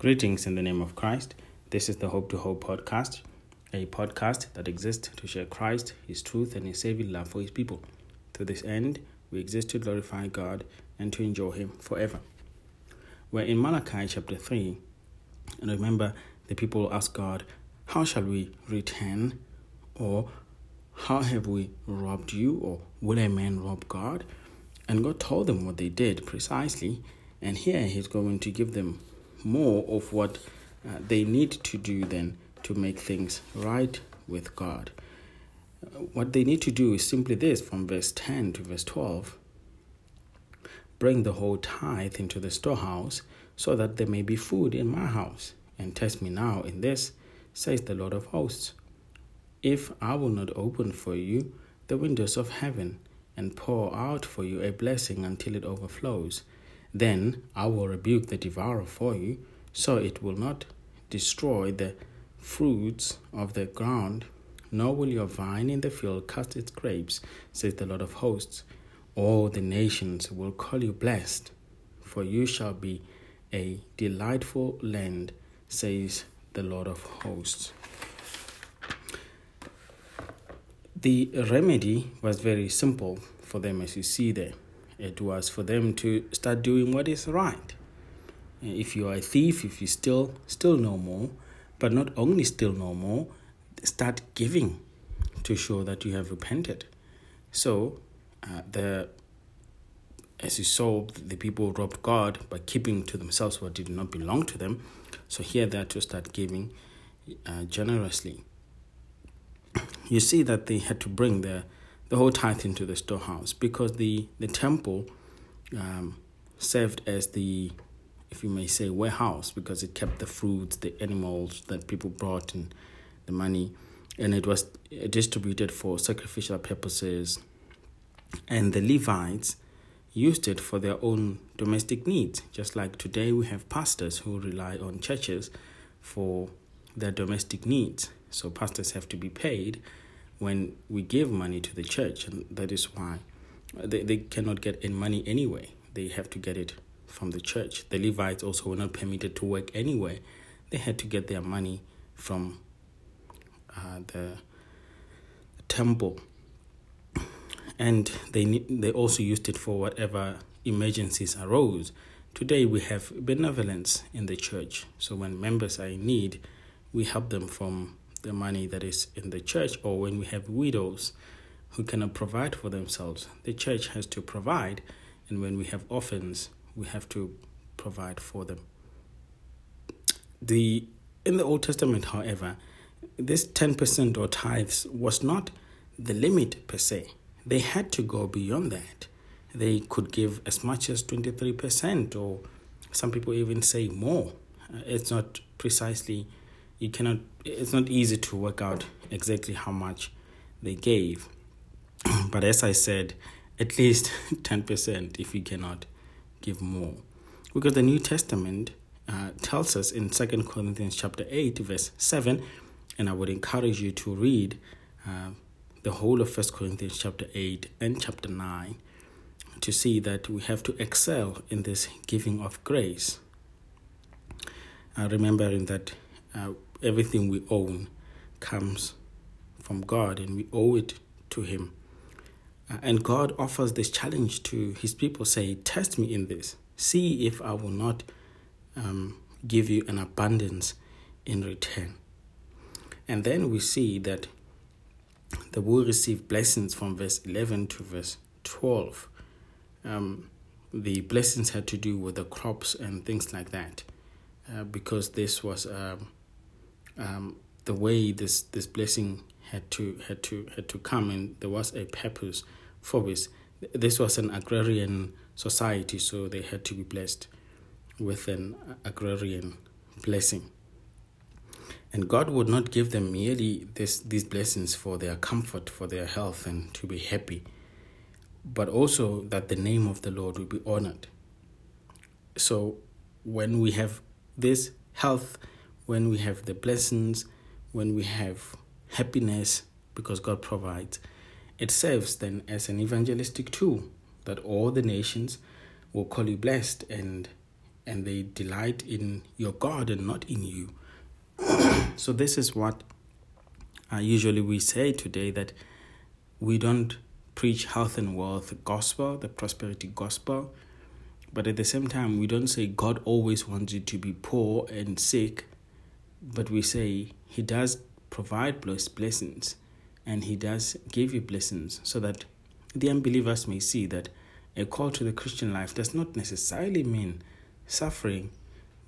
Greetings in the name of Christ. This is the Hope to Hope podcast, a podcast that exists to share Christ, His truth, and His saving love for His people. To this end, we exist to glorify God and to enjoy Him forever. We're in Malachi chapter 3, and remember, the people ask God, How shall we return? Or, How have we robbed you? Or, Will a man rob God? And God told them what they did precisely, and here He's going to give them more of what uh, they need to do then to make things right with God. What they need to do is simply this from verse 10 to verse 12 bring the whole tithe into the storehouse so that there may be food in my house. And test me now in this, says the Lord of hosts. If I will not open for you the windows of heaven and pour out for you a blessing until it overflows, then I will rebuke the devourer for you, so it will not destroy the fruits of the ground, nor will your vine in the field cast its grapes, says the Lord of hosts. All the nations will call you blessed, for you shall be a delightful land, says the Lord of hosts. The remedy was very simple for them, as you see there. It was for them to start doing what is right. If you are a thief, if you steal, still no more. But not only still no more, start giving to show that you have repented. So, uh, the as you saw, the people robbed God by keeping to themselves what did not belong to them. So here they are to start giving uh, generously. You see that they had to bring the the whole tithe into the storehouse because the, the temple um, served as the, if you may say, warehouse because it kept the fruits, the animals that people brought, and the money, and it was distributed for sacrificial purposes. And the Levites used it for their own domestic needs, just like today we have pastors who rely on churches for their domestic needs. So pastors have to be paid when we give money to the church, and that is why they, they cannot get any money anyway. They have to get it from the church. The Levites also were not permitted to work anywhere. They had to get their money from uh, the temple. And they they also used it for whatever emergencies arose. Today we have benevolence in the church. So when members are in need, we help them from the money that is in the church, or when we have widows who cannot provide for themselves, the church has to provide, and when we have orphans, we have to provide for them. The in the Old Testament, however, this ten percent or tithes was not the limit per se. They had to go beyond that. They could give as much as twenty three percent, or some people even say more. Uh, it's not precisely you cannot it's not easy to work out exactly how much they gave. But as i said at least 10% if you cannot give more. Because the new testament uh, tells us in Second corinthians chapter 8 verse 7 and i would encourage you to read uh, the whole of First corinthians chapter 8 and chapter 9 to see that we have to excel in this giving of grace. Uh, remembering that uh, everything we own comes from God and we owe it to Him. Uh, and God offers this challenge to His people say, Test me in this. See if I will not um, give you an abundance in return. And then we see that they will receive blessings from verse 11 to verse 12. Um, the blessings had to do with the crops and things like that, uh, because this was um, um, the way this this blessing had to had to had to come and there was a purpose for this. This was an agrarian society so they had to be blessed with an agrarian blessing. And God would not give them merely this these blessings for their comfort for their health and to be happy but also that the name of the Lord will be honored. So when we have this health when we have the blessings, when we have happiness because God provides, it serves then as an evangelistic tool that all the nations will call you blessed and and they delight in your God and not in you. so, this is what uh, usually we say today that we don't preach health and wealth gospel, the prosperity gospel, but at the same time, we don't say God always wants you to be poor and sick, but we say He does provide blessings and He does give you blessings so that the unbelievers may see that a call to the Christian life does not necessarily mean suffering,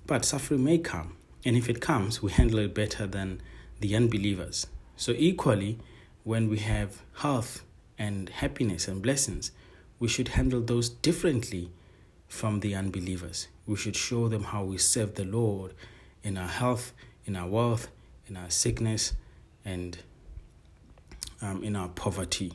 but suffering may come. And if it comes, we handle it better than the unbelievers. So, equally, when we have health and happiness and blessings, we should handle those differently from the unbelievers. We should show them how we serve the Lord in our health, in our wealth, in our sickness, and um, in our poverty.